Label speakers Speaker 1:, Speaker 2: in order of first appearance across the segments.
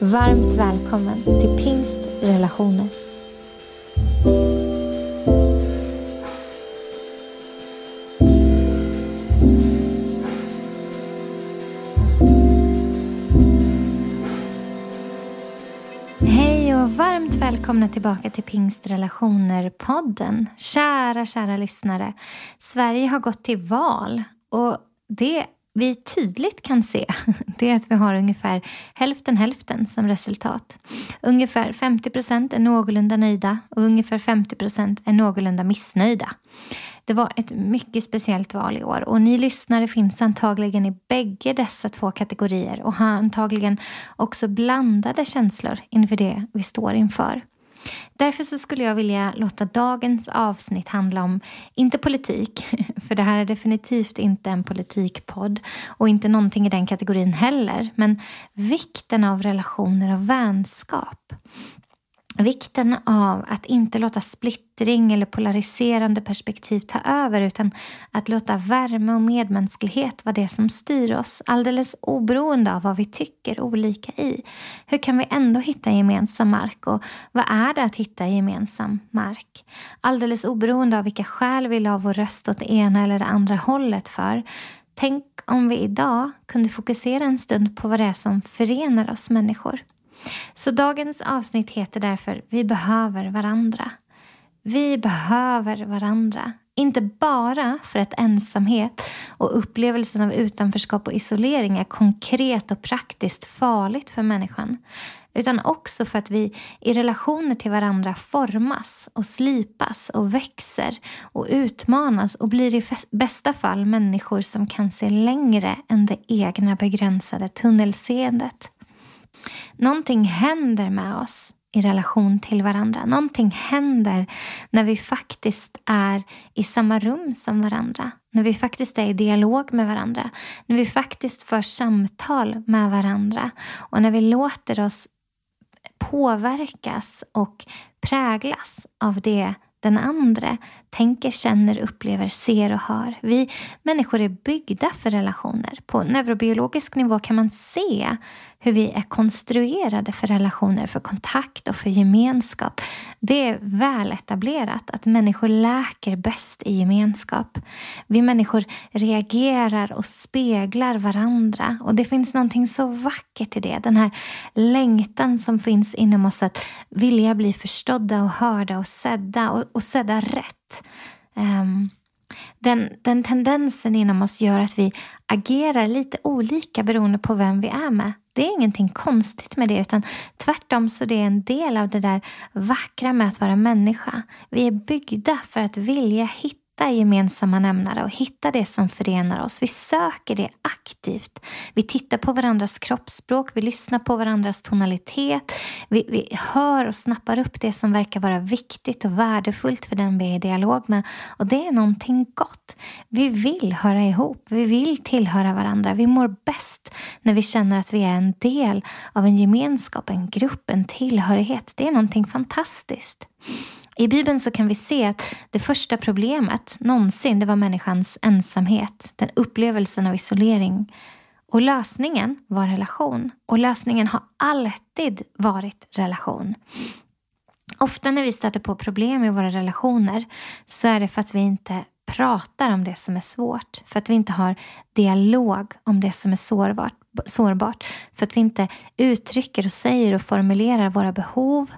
Speaker 1: Varmt välkommen till Pingst Relationer. Hej och varmt välkomna tillbaka till Pingstrelationer-podden. Kära, kära lyssnare. Sverige har gått till val och det vi tydligt kan se det är att vi har ungefär hälften hälften som resultat. Ungefär 50 procent är någorlunda nöjda och ungefär 50 procent är någorlunda missnöjda. Det var ett mycket speciellt val i år och ni lyssnare finns antagligen i bägge dessa två kategorier och har antagligen också blandade känslor inför det vi står inför. Därför så skulle jag vilja låta dagens avsnitt handla om, inte politik, för det här är definitivt inte en politikpodd och inte någonting i den kategorin heller, men vikten av relationer och vänskap. Vikten av att inte låta splittring eller polariserande perspektiv ta över utan att låta värme och medmänsklighet vara det som styr oss alldeles oberoende av vad vi tycker olika i. Hur kan vi ändå hitta gemensam mark och vad är det att hitta gemensam mark? Alldeles oberoende av vilka skäl vi la vår röst åt det ena eller det andra hållet för. Tänk om vi idag kunde fokusera en stund på vad det är som förenar oss människor. Så dagens avsnitt heter därför Vi behöver varandra. Vi behöver varandra. Inte bara för att ensamhet och upplevelsen av utanförskap och isolering är konkret och praktiskt farligt för människan utan också för att vi i relationer till varandra formas och slipas och växer och utmanas och blir i bästa fall människor som kan se längre än det egna begränsade tunnelseendet. Någonting händer med oss i relation till varandra. Någonting händer när vi faktiskt är i samma rum som varandra. När vi faktiskt är i dialog med varandra. När vi faktiskt för samtal med varandra. Och när vi låter oss påverkas och präglas av det den andra tänker, känner, upplever, ser och hör. Vi människor är byggda för relationer. På neurobiologisk nivå kan man se hur vi är konstruerade för relationer, för kontakt och för gemenskap. Det är väl etablerat att människor läker bäst i gemenskap. Vi människor reagerar och speglar varandra och det finns någonting så vackert i det. Den här längtan som finns inom oss att vilja bli förstådda och hörda och sedda och, och sedda rätt. Um, den, den tendensen inom oss gör att vi agerar lite olika beroende på vem vi är med. Det är ingenting konstigt med det utan tvärtom så det är en del av det där vackra med att vara människa. Vi är byggda för att vilja hitta hitta gemensamma nämnare och hitta det som förenar oss. Vi söker det aktivt. Vi tittar på varandras kroppsspråk, vi lyssnar på varandras tonalitet. Vi, vi hör och snappar upp det som verkar vara viktigt och värdefullt för den vi är i dialog med. Och det är någonting gott. Vi vill höra ihop, vi vill tillhöra varandra. Vi mår bäst när vi känner att vi är en del av en gemenskap, en grupp, en tillhörighet. Det är någonting fantastiskt. I Bibeln så kan vi se att det första problemet någonsin det var människans ensamhet, den upplevelsen av isolering. Och lösningen var relation. Och lösningen har alltid varit relation. Ofta när vi stöter på problem i våra relationer så är det för att vi inte pratar om det som är svårt. För att vi inte har dialog om det som är sårbart sårbart. För att vi inte uttrycker och säger och formulerar våra behov,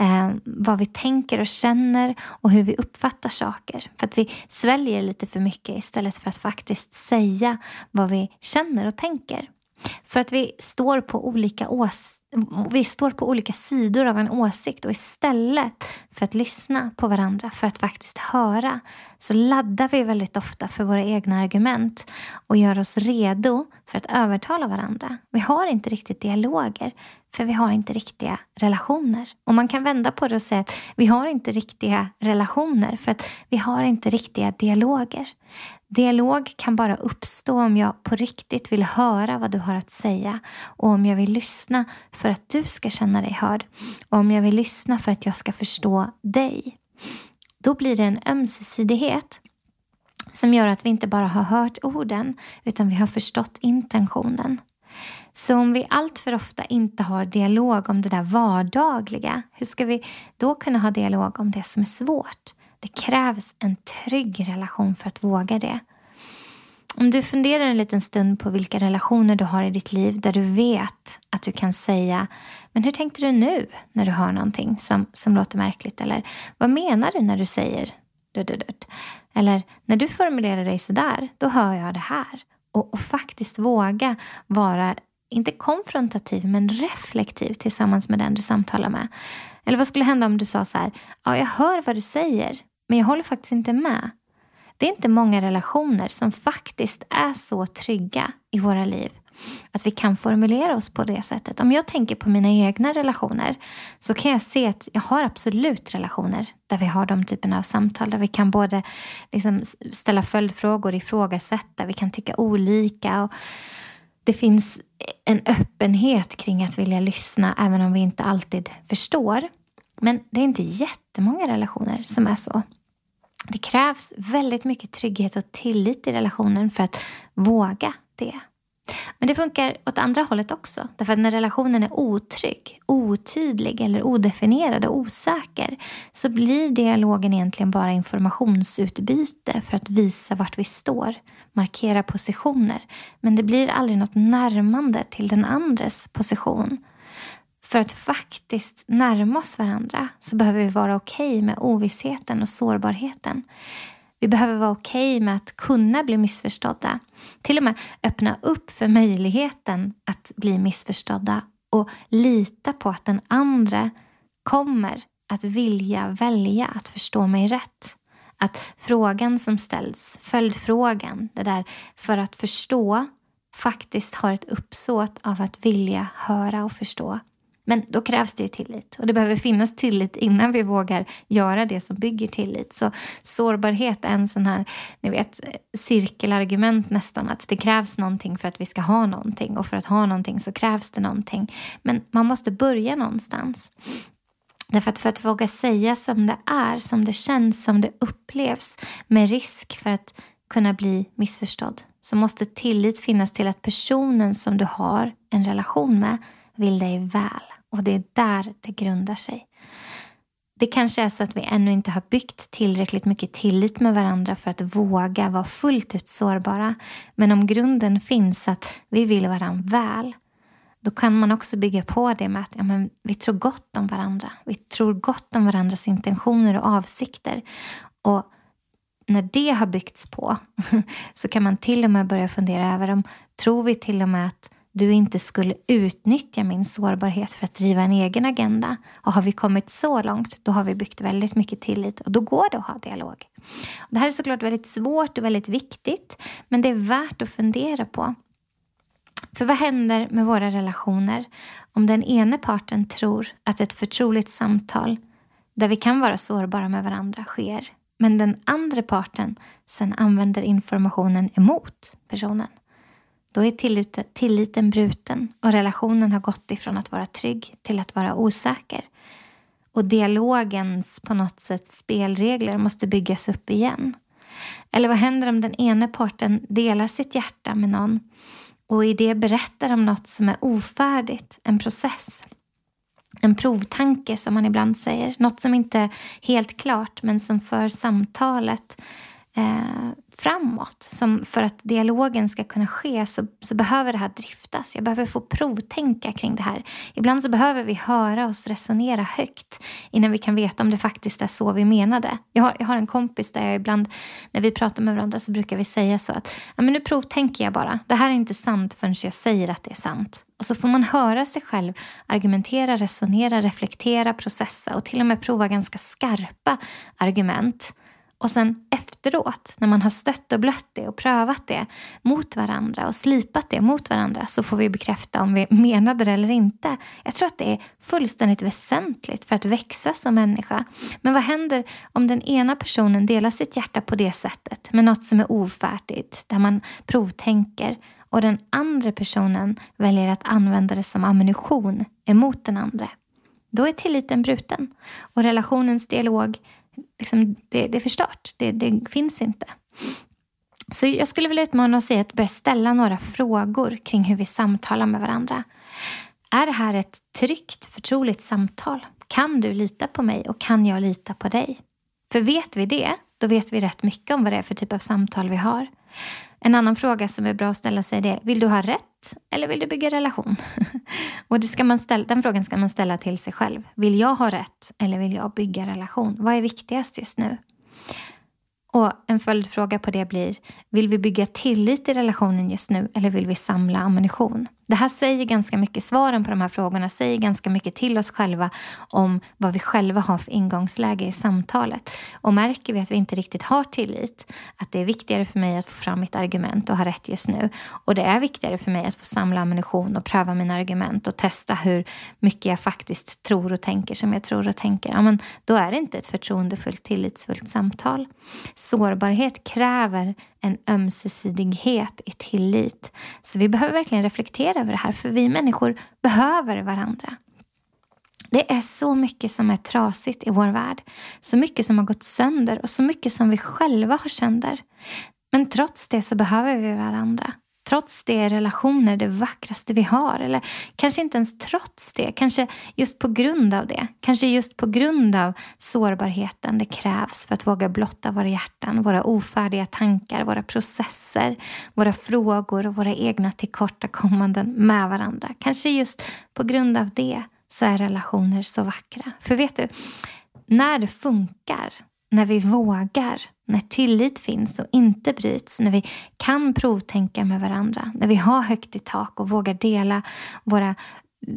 Speaker 1: eh, vad vi tänker och känner och hur vi uppfattar saker. För att vi sväljer lite för mycket istället för att faktiskt säga vad vi känner och tänker. För att vi står på olika ås vi står på olika sidor av en åsikt och istället för att lyssna på varandra, för att faktiskt höra, så laddar vi väldigt ofta för våra egna argument och gör oss redo för att övertala varandra. Vi har inte riktigt dialoger, för vi har inte riktiga relationer. Och man kan vända på det och säga att vi har inte riktiga relationer för att vi har inte riktiga dialoger. Dialog kan bara uppstå om jag på riktigt vill höra vad du har att säga och om jag vill lyssna för att du ska känna dig hörd och om jag vill lyssna för att jag ska förstå dig. Då blir det en ömsesidighet som gör att vi inte bara har hört orden utan vi har förstått intentionen. Så om vi allt för ofta inte har dialog om det där vardagliga, hur ska vi då kunna ha dialog om det som är svårt? Det krävs en trygg relation för att våga det. Om du funderar en liten stund på vilka relationer du har i ditt liv där du vet att du kan säga Men hur tänkte du nu när du hör någonting som, som låter märkligt? Eller vad menar du när du säger Eller när du formulerar dig sådär, då hör jag det här. Och, och faktiskt våga vara, inte konfrontativ, men reflektiv tillsammans med den du samtalar med. Eller vad skulle hända om du sa så här, ja jag hör vad du säger, men jag håller faktiskt inte med. Det är inte många relationer som faktiskt är så trygga i våra liv att vi kan formulera oss på det sättet. Om jag tänker på mina egna relationer så kan jag se att jag har absolut relationer där vi har de typerna av samtal där vi kan både liksom ställa följdfrågor, ifrågasätta, vi kan tycka olika. Och det finns en öppenhet kring att vilja lyssna även om vi inte alltid förstår. Men det är inte jättemånga relationer som är så. Det krävs väldigt mycket trygghet och tillit i relationen för att våga det. Men det funkar åt andra hållet också. Därför att när relationen är otrygg, otydlig eller odefinierad och osäker så blir dialogen egentligen bara informationsutbyte för att visa vart vi står, markera positioner. Men det blir aldrig något närmande till den andres position. För att faktiskt närma oss varandra så behöver vi vara okej okay med ovissheten och sårbarheten. Vi behöver vara okej okay med att kunna bli missförstådda. Till och med öppna upp för möjligheten att bli missförstådda och lita på att den andra kommer att vilja välja att förstå mig rätt. Att frågan som ställs, följdfrågan, det där för att förstå faktiskt har ett uppsåt av att vilja höra och förstå. Men då krävs det ju tillit och det behöver finnas tillit innan vi vågar göra det som bygger tillit. Så sårbarhet är en sån här, ni vet, cirkelargument nästan att det krävs någonting för att vi ska ha någonting och för att ha någonting så krävs det någonting. Men man måste börja någonstans. Därför att för att våga säga som det är, som det känns, som det upplevs med risk för att kunna bli missförstådd så måste tillit finnas till att personen som du har en relation med vill dig väl. Och det är där det grundar sig. Det kanske är så att vi ännu inte har byggt tillräckligt mycket tillit med varandra för att våga vara fullt ut sårbara. Men om grunden finns att vi vill varandra väl, då kan man också bygga på det med att ja, men vi tror gott om varandra. Vi tror gott om varandras intentioner och avsikter. Och när det har byggts på så kan man till och med börja fundera över om tror vi till och med att du inte skulle utnyttja min sårbarhet för att driva en egen agenda. Och har vi kommit så långt, då har vi byggt väldigt mycket tillit och då går det att ha dialog. Det här är såklart väldigt svårt och väldigt viktigt, men det är värt att fundera på. För vad händer med våra relationer om den ena parten tror att ett förtroligt samtal där vi kan vara sårbara med varandra sker, men den andra parten sen använder informationen emot personen? Då är tilliten bruten och relationen har gått ifrån att vara trygg till att vara osäker. Och dialogens på något sätt spelregler måste byggas upp igen. Eller vad händer om den ena parten delar sitt hjärta med någon och i det berättar om något som är ofärdigt, en process. En provtanke som man ibland säger, något som inte är helt klart men som för samtalet eh, framåt. Som för att dialogen ska kunna ske så, så behöver det här dryftas. Jag behöver få provtänka kring det här. Ibland så behöver vi höra oss resonera högt innan vi kan veta om det faktiskt är så vi menade. Jag har, jag har en kompis där jag ibland, när vi pratar med varandra så brukar vi säga så att ja, men nu provtänker jag bara. Det här är inte sant förrän jag säger att det är sant. Och så får man höra sig själv argumentera, resonera, reflektera, processa och till och med prova ganska skarpa argument och sen efteråt, när man har stött och blött det och prövat det mot varandra och slipat det mot varandra så får vi bekräfta om vi menade det eller inte. Jag tror att det är fullständigt väsentligt för att växa som människa. Men vad händer om den ena personen delar sitt hjärta på det sättet med något som är ofärdigt, där man provtänker och den andra personen väljer att använda det som ammunition emot den andra? Då är tilliten bruten och relationens dialog liksom, det, det är förstört. Det, det finns inte. Så jag skulle vilja utmana oss i att börja ställa några frågor kring hur vi samtalar med varandra. Är det här ett tryggt, förtroligt samtal? Kan du lita på mig och kan jag lita på dig? För vet vi det, då vet vi rätt mycket om vad det är för typ av samtal vi har. En annan fråga som är bra att ställa sig är vill du ha rätt eller vill du bygga relation? och det ska man ställa, den frågan ska man ställa till sig själv. Vill jag ha rätt eller vill jag bygga relation? Vad är viktigast just nu? Och en följdfråga på det blir, vill vi bygga tillit i relationen just nu eller vill vi samla ammunition? Det här säger ganska mycket, svaren på de här frågorna säger ganska mycket till oss själva om vad vi själva har för ingångsläge i samtalet. Och märker vi att vi inte riktigt har tillit, att det är viktigare för mig att få fram mitt argument och ha rätt just nu och det är viktigare för mig att få samla ammunition och pröva mina argument och testa hur mycket jag faktiskt tror och tänker som jag tror och tänker, ja, men då är det inte ett förtroendefullt, tillitsfullt samtal. Sårbarhet kräver en ömsesidighet i tillit. Så vi behöver verkligen reflektera över det här, för vi människor behöver varandra. Det är så mycket som är trasigt i vår värld. Så mycket som har gått sönder och så mycket som vi själva har sönder. Men trots det så behöver vi varandra. Trots det är relationer det vackraste vi har. Eller kanske inte ens trots det. Kanske just på grund av det. Kanske just på grund av sårbarheten det krävs för att våga blotta våra hjärtan, våra ofärdiga tankar, våra processer, våra frågor och våra egna tillkortakommanden med varandra. Kanske just på grund av det så är relationer så vackra. För vet du, när det funkar, när vi vågar, när tillit finns och inte bryts, när vi kan provtänka med varandra, när vi har högt i tak och vågar dela våra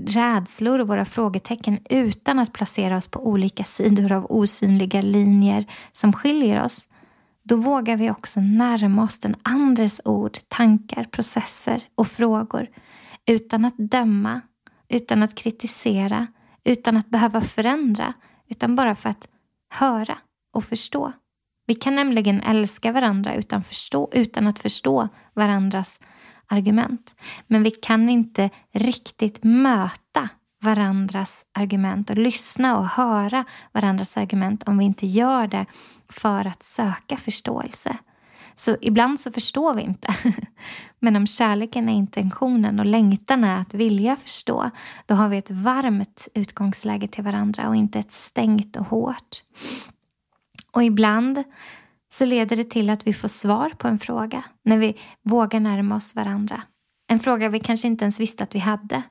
Speaker 1: rädslor och våra frågetecken utan att placera oss på olika sidor av osynliga linjer som skiljer oss, då vågar vi också närma oss den andres ord, tankar, processer och frågor utan att döma, utan att kritisera, utan att behöva förändra, utan bara för att höra och förstå. Vi kan nämligen älska varandra utan, förstå, utan att förstå varandras argument. Men vi kan inte riktigt möta varandras argument och lyssna och höra varandras argument om vi inte gör det för att söka förståelse. Så ibland så förstår vi inte. Men om kärleken är intentionen och längtan är att vilja förstå, då har vi ett varmt utgångsläge till varandra och inte ett stängt och hårt. Och ibland så leder det till att vi får svar på en fråga när vi vågar närma oss varandra. En fråga vi kanske inte ens visste att vi hade.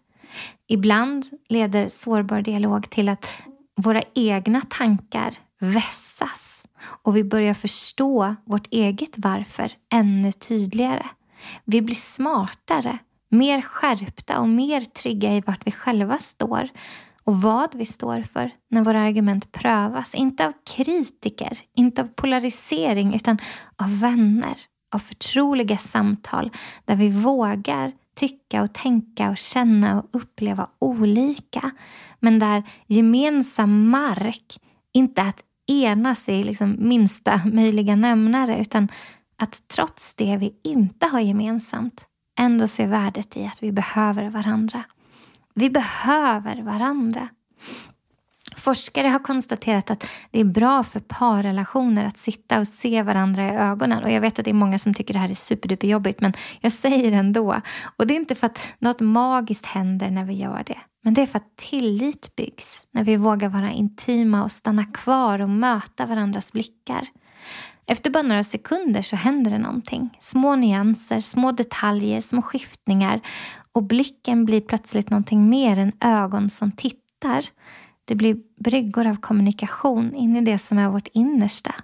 Speaker 1: Ibland leder sårbar dialog till att våra egna tankar vässas och vi börjar förstå vårt eget varför ännu tydligare. Vi blir smartare, mer skärpta och mer trygga i vart vi själva står och vad vi står för när våra argument prövas. Inte av kritiker, inte av polarisering utan av vänner, av förtroliga samtal där vi vågar tycka och tänka och känna och uppleva olika. Men där gemensam mark inte är att enas i liksom minsta möjliga nämnare utan att trots det vi inte har gemensamt ändå se värdet i att vi behöver varandra. Vi behöver varandra. Forskare har konstaterat att det är bra för parrelationer att sitta och se varandra i ögonen. Och Jag vet att det är många som tycker det här är superduperjobbigt men jag säger det ändå. Och det är inte för att något magiskt händer när vi gör det. Men det är för att tillit byggs när vi vågar vara intima och stanna kvar och möta varandras blickar. Efter bara några sekunder så händer det någonting. Små nyanser, små detaljer, små skiftningar och blicken blir plötsligt någonting mer än ögon som tittar. Det blir bryggor av kommunikation in i det som är vårt innersta.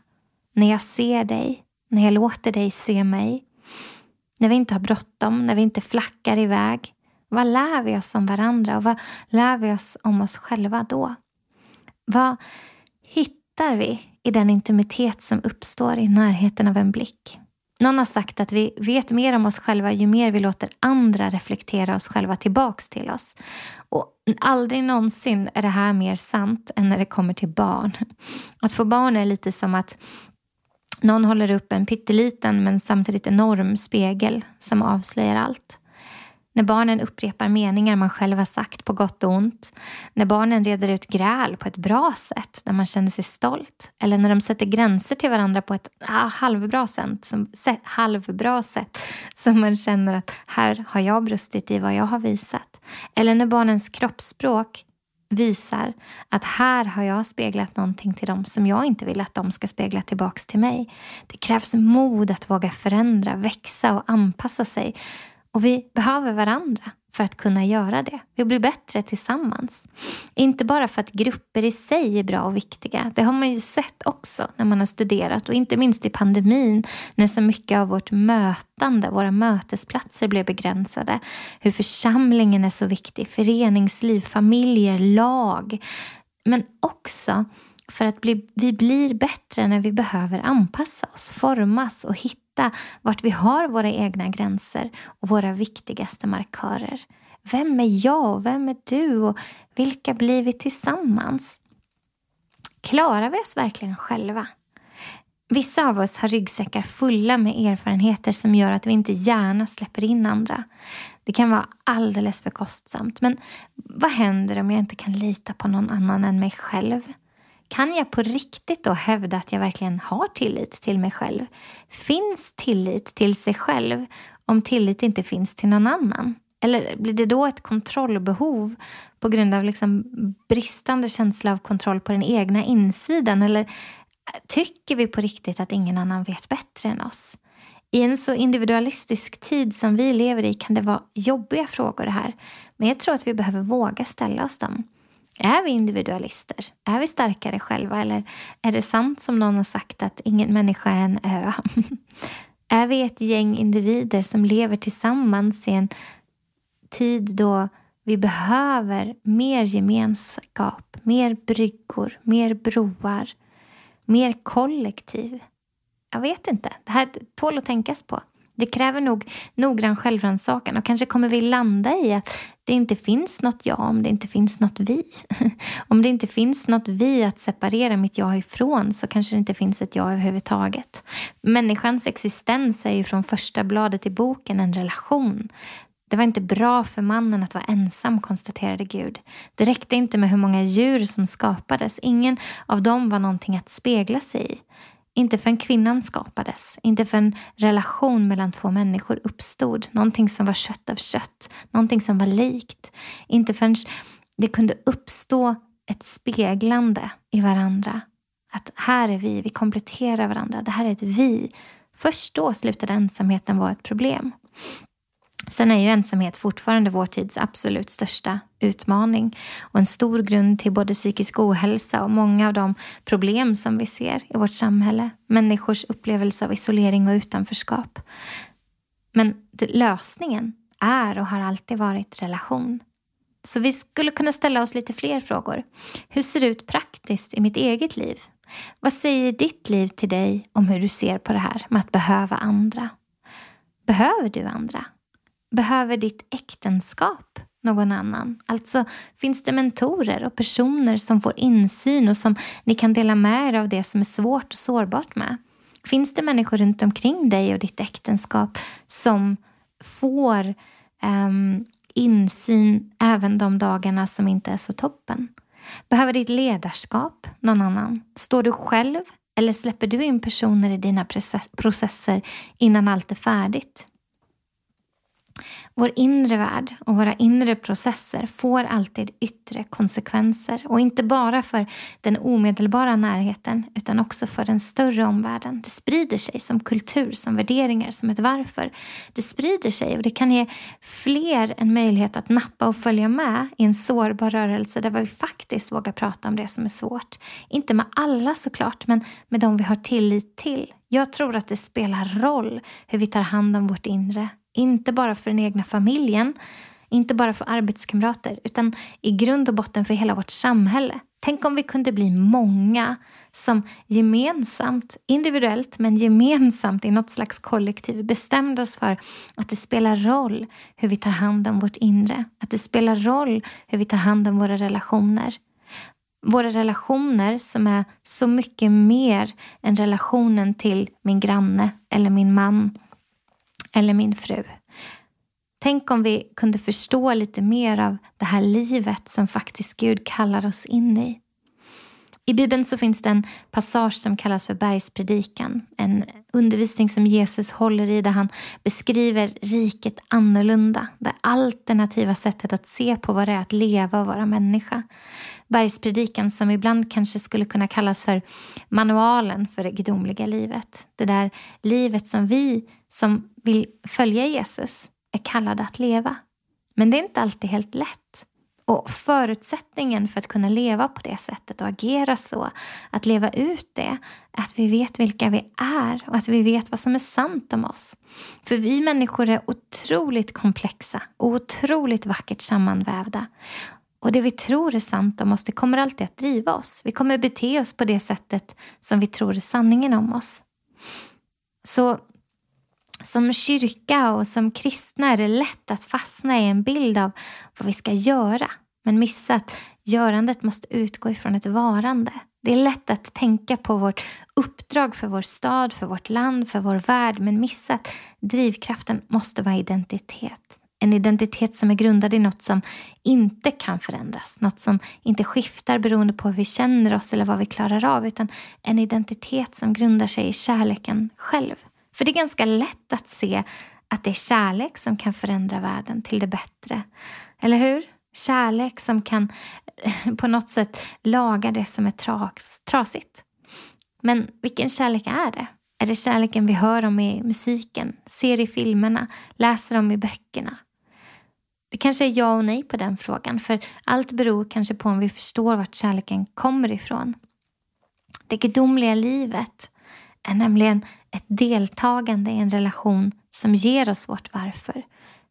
Speaker 1: När jag ser dig, när jag låter dig se mig. När vi inte har bråttom, när vi inte flackar iväg. Vad lär vi oss om varandra och vad lär vi oss om oss själva då? Vad hittar vi i den intimitet som uppstår i närheten av en blick? Någon har sagt att vi vet mer om oss själva ju mer vi låter andra reflektera oss själva tillbaks till oss. Och aldrig någonsin är det här mer sant än när det kommer till barn. Att få barn är lite som att någon håller upp en pytteliten men samtidigt enorm spegel som avslöjar allt. När barnen upprepar meningar man själv har sagt på gott och ont. När barnen reder ut gräl på ett bra sätt där man känner sig stolt. Eller när de sätter gränser till varandra på ett ah, halvbra, sätt, som, halvbra sätt som man känner att här har jag brustit i vad jag har visat. Eller när barnens kroppsspråk visar att här har jag speglat någonting till dem som jag inte vill att de ska spegla tillbaks till mig. Det krävs mod att våga förändra, växa och anpassa sig och vi behöver varandra för att kunna göra det. Vi blir bättre tillsammans. Inte bara för att grupper i sig är bra och viktiga. Det har man ju sett också när man har studerat och inte minst i pandemin när så mycket av vårt mötande, våra mötesplatser blev begränsade. Hur församlingen är så viktig, föreningsliv, familjer, lag. Men också för att bli, vi blir bättre när vi behöver anpassa oss, formas och hitta vart vi har våra egna gränser och våra viktigaste markörer. Vem är jag och vem är du och vilka blir vi tillsammans? Klarar vi oss verkligen själva? Vissa av oss har ryggsäckar fulla med erfarenheter som gör att vi inte gärna släpper in andra. Det kan vara alldeles för kostsamt. Men vad händer om jag inte kan lita på någon annan än mig själv? Kan jag på riktigt då hävda att jag verkligen har tillit till mig själv? Finns tillit till sig själv om tillit inte finns till någon annan? Eller blir det då ett kontrollbehov på grund av liksom bristande känsla av kontroll på den egna insidan? Eller tycker vi på riktigt att ingen annan vet bättre än oss? I en så individualistisk tid som vi lever i kan det vara jobbiga frågor det här. Men jag tror att vi behöver våga ställa oss dem. Är vi individualister? Är vi starkare själva? Eller är det sant som någon har sagt att ingen människa är en ö? är vi ett gäng individer som lever tillsammans i en tid då vi behöver mer gemenskap, mer bryggor, mer broar, mer kollektiv? Jag vet inte. Det här tål att tänkas på. Det kräver nog noggrann självrannsakan och kanske kommer vi landa i att det inte finns något jag om det inte finns något vi. om det inte finns något vi att separera mitt jag ifrån så kanske det inte finns ett jag överhuvudtaget. Människans existens är ju från första bladet i boken en relation. Det var inte bra för mannen att vara ensam, konstaterade Gud. Det räckte inte med hur många djur som skapades. Ingen av dem var någonting att spegla sig i. Inte förrän kvinnan skapades, inte förrän relation mellan två människor uppstod. Någonting som var kött av kött, någonting som var likt. Inte förrän det kunde uppstå ett speglande i varandra. Att här är vi, vi kompletterar varandra, det här är ett vi. Först då slutade ensamheten vara ett problem. Sen är ju ensamhet fortfarande vår tids absolut största utmaning och en stor grund till både psykisk ohälsa och många av de problem som vi ser i vårt samhälle. Människors upplevelse av isolering och utanförskap. Men lösningen är och har alltid varit relation. Så vi skulle kunna ställa oss lite fler frågor. Hur ser det ut praktiskt i mitt eget liv? Vad säger ditt liv till dig om hur du ser på det här med att behöva andra? Behöver du andra? Behöver ditt äktenskap någon annan? Alltså, finns det mentorer och personer som får insyn och som ni kan dela med er av det som är svårt och sårbart med? Finns det människor runt omkring dig och ditt äktenskap som får um, insyn även de dagarna som inte är så toppen? Behöver ditt ledarskap någon annan? Står du själv eller släpper du in personer i dina processer innan allt är färdigt? Vår inre värld och våra inre processer får alltid yttre konsekvenser och inte bara för den omedelbara närheten utan också för den större omvärlden. Det sprider sig som kultur, som värderingar, som ett varför. Det sprider sig och det kan ge fler en möjlighet att nappa och följa med i en sårbar rörelse där vi faktiskt vågar prata om det som är svårt. Inte med alla såklart, men med de vi har tillit till. Jag tror att det spelar roll hur vi tar hand om vårt inre inte bara för den egna familjen, inte bara för arbetskamrater, utan i grund och botten för hela vårt samhälle. Tänk om vi kunde bli många som gemensamt, individuellt men gemensamt i något slags kollektiv bestämde oss för att det spelar roll hur vi tar hand om vårt inre. Att det spelar roll hur vi tar hand om våra relationer. Våra relationer som är så mycket mer än relationen till min granne eller min man eller min fru. Tänk om vi kunde förstå lite mer av det här livet som faktiskt Gud kallar oss in i. I Bibeln så finns det en passage som kallas för bergspredikan. En undervisning som Jesus håller i där han beskriver riket annorlunda. Det alternativa sättet att se på vad det är att leva och vara människa. Bergspredikan som ibland kanske skulle kunna kallas för manualen för det gudomliga livet. Det där livet som vi som vill följa Jesus är kallade att leva. Men det är inte alltid helt lätt. Och förutsättningen för att kunna leva på det sättet och agera så, att leva ut det, är att vi vet vilka vi är och att vi vet vad som är sant om oss. För vi människor är otroligt komplexa och otroligt vackert sammanvävda. Och det vi tror är sant om oss, det kommer alltid att driva oss. Vi kommer bete oss på det sättet som vi tror är sanningen om oss. Så som kyrka och som kristna är det lätt att fastna i en bild av vad vi ska göra. Men missa att görandet måste utgå ifrån ett varande. Det är lätt att tänka på vårt uppdrag för vår stad, för vårt land, för vår värld men missa att drivkraften måste vara identitet. En identitet som är grundad i något som inte kan förändras. Något som inte skiftar beroende på hur vi känner oss eller vad vi klarar av. Utan en identitet som grundar sig i kärleken själv. För det är ganska lätt att se att det är kärlek som kan förändra världen till det bättre. Eller hur? Kärlek som kan eh, på något sätt laga det som är tras trasigt. Men vilken kärlek är det? Är det kärleken vi hör om i musiken, ser i filmerna, läser om i böckerna? Det kanske är ja och nej på den frågan, för allt beror kanske på om vi förstår vart kärleken kommer ifrån. Det gudomliga livet är nämligen ett deltagande i en relation som ger oss vårt varför.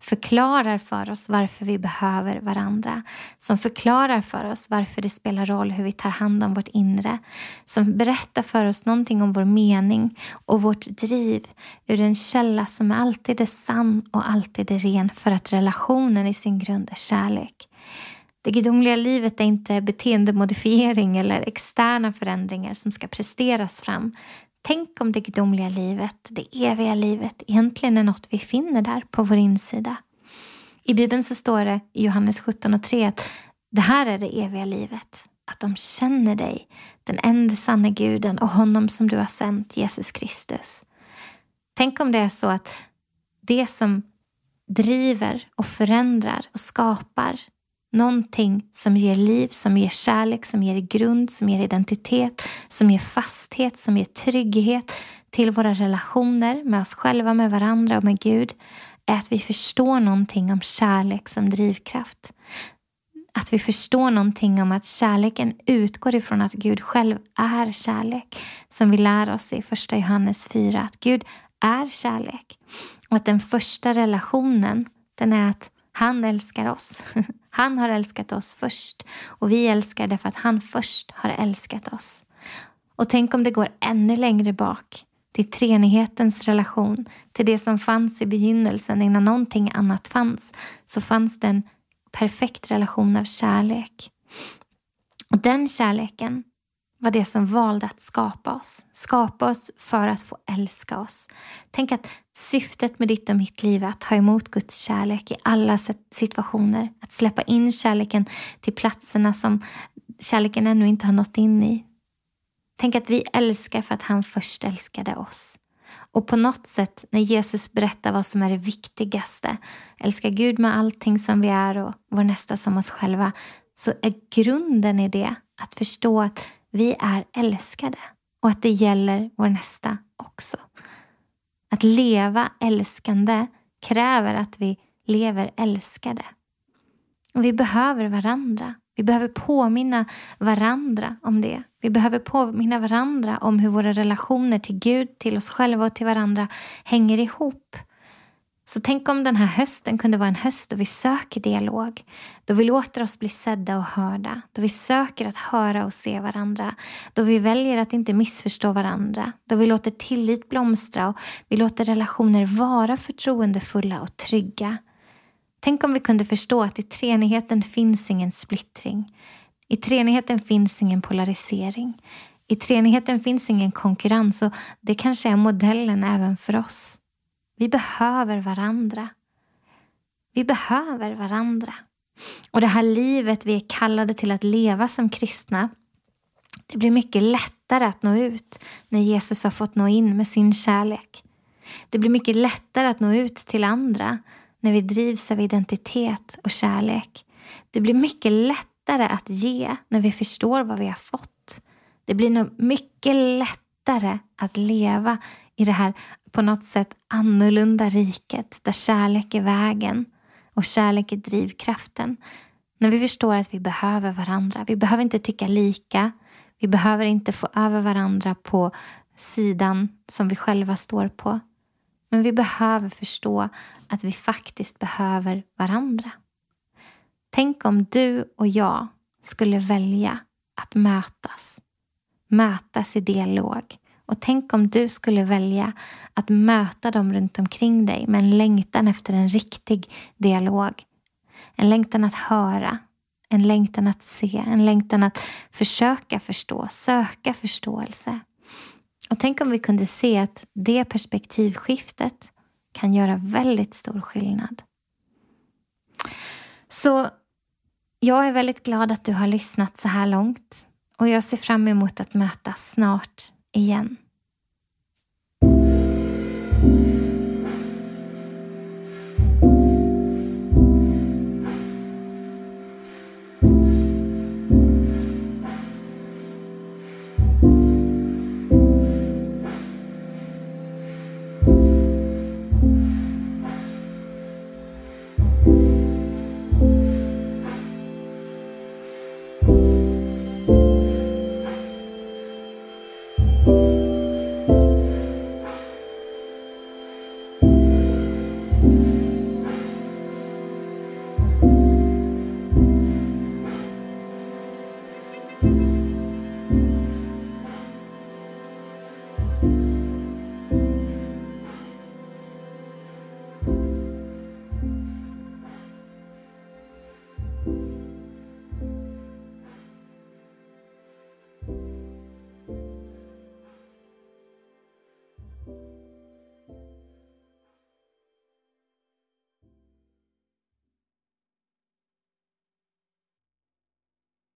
Speaker 1: Förklarar för oss varför vi behöver varandra. Som förklarar för oss varför det spelar roll hur vi tar hand om vårt inre. Som berättar för oss någonting om vår mening och vårt driv ur en källa som alltid är sann och alltid är ren för att relationen i sin grund är kärlek. Det gudomliga livet är inte beteendemodifiering eller externa förändringar som ska presteras fram. Tänk om det gudomliga livet, det eviga livet, egentligen är något vi finner där på vår insida. I Bibeln så står det i Johannes 17 och 3 att det här är det eviga livet. Att de känner dig, den enda sanna guden och honom som du har sänt, Jesus Kristus. Tänk om det är så att det som driver och förändrar och skapar Någonting som ger liv, som ger kärlek, som ger grund, som ger identitet, som ger fasthet, som ger trygghet till våra relationer med oss själva, med varandra och med Gud är att vi förstår någonting om kärlek som drivkraft. Att vi förstår någonting om att kärleken utgår ifrån att Gud själv är kärlek. Som vi lär oss i första Johannes 4, att Gud är kärlek. Och att den första relationen, den är att han älskar oss. Han har älskat oss först och vi älskar därför att han först har älskat oss. Och tänk om det går ännu längre bak till treenighetens relation, till det som fanns i begynnelsen innan någonting annat fanns, så fanns det en perfekt relation av kärlek. Och den kärleken var det som valde att skapa oss. Skapa oss för att få älska oss. Tänk att syftet med ditt och mitt liv är att ta emot Guds kärlek i alla situationer. Att släppa in kärleken till platserna som kärleken ännu inte har nått in i. Tänk att vi älskar för att han först älskade oss. Och på något sätt när Jesus berättar vad som är det viktigaste, älska Gud med allting som vi är och vår nästa som oss själva, så är grunden i det att förstå att vi är älskade och att det gäller vår nästa också. Att leva älskande kräver att vi lever älskade. Och vi behöver varandra. Vi behöver påminna varandra om det. Vi behöver påminna varandra om hur våra relationer till Gud, till oss själva och till varandra hänger ihop. Så tänk om den här hösten kunde vara en höst då vi söker dialog. Då vi låter oss bli sedda och hörda. Då vi söker att höra och se varandra. Då vi väljer att inte missförstå varandra. Då vi låter tillit blomstra och vi låter relationer vara förtroendefulla och trygga. Tänk om vi kunde förstå att i treenigheten finns ingen splittring. I treenigheten finns ingen polarisering. I treenigheten finns ingen konkurrens och det kanske är modellen även för oss. Vi behöver varandra. Vi behöver varandra. Och det här livet vi är kallade till att leva som kristna, det blir mycket lättare att nå ut när Jesus har fått nå in med sin kärlek. Det blir mycket lättare att nå ut till andra när vi drivs av identitet och kärlek. Det blir mycket lättare att ge när vi förstår vad vi har fått. Det blir nog mycket lättare att leva i det här på något sätt annorlunda riket där kärlek är vägen och kärlek är drivkraften. När vi förstår att vi behöver varandra. Vi behöver inte tycka lika. Vi behöver inte få över varandra på sidan som vi själva står på. Men vi behöver förstå att vi faktiskt behöver varandra. Tänk om du och jag skulle välja att mötas. Mötas i dialog. Och tänk om du skulle välja att möta dem runt omkring dig med en längtan efter en riktig dialog. En längtan att höra, en längtan att se, en längtan att försöka förstå, söka förståelse. Och tänk om vi kunde se att det perspektivskiftet kan göra väldigt stor skillnad. Så jag är väldigt glad att du har lyssnat så här långt och jag ser fram emot att mötas snart igen.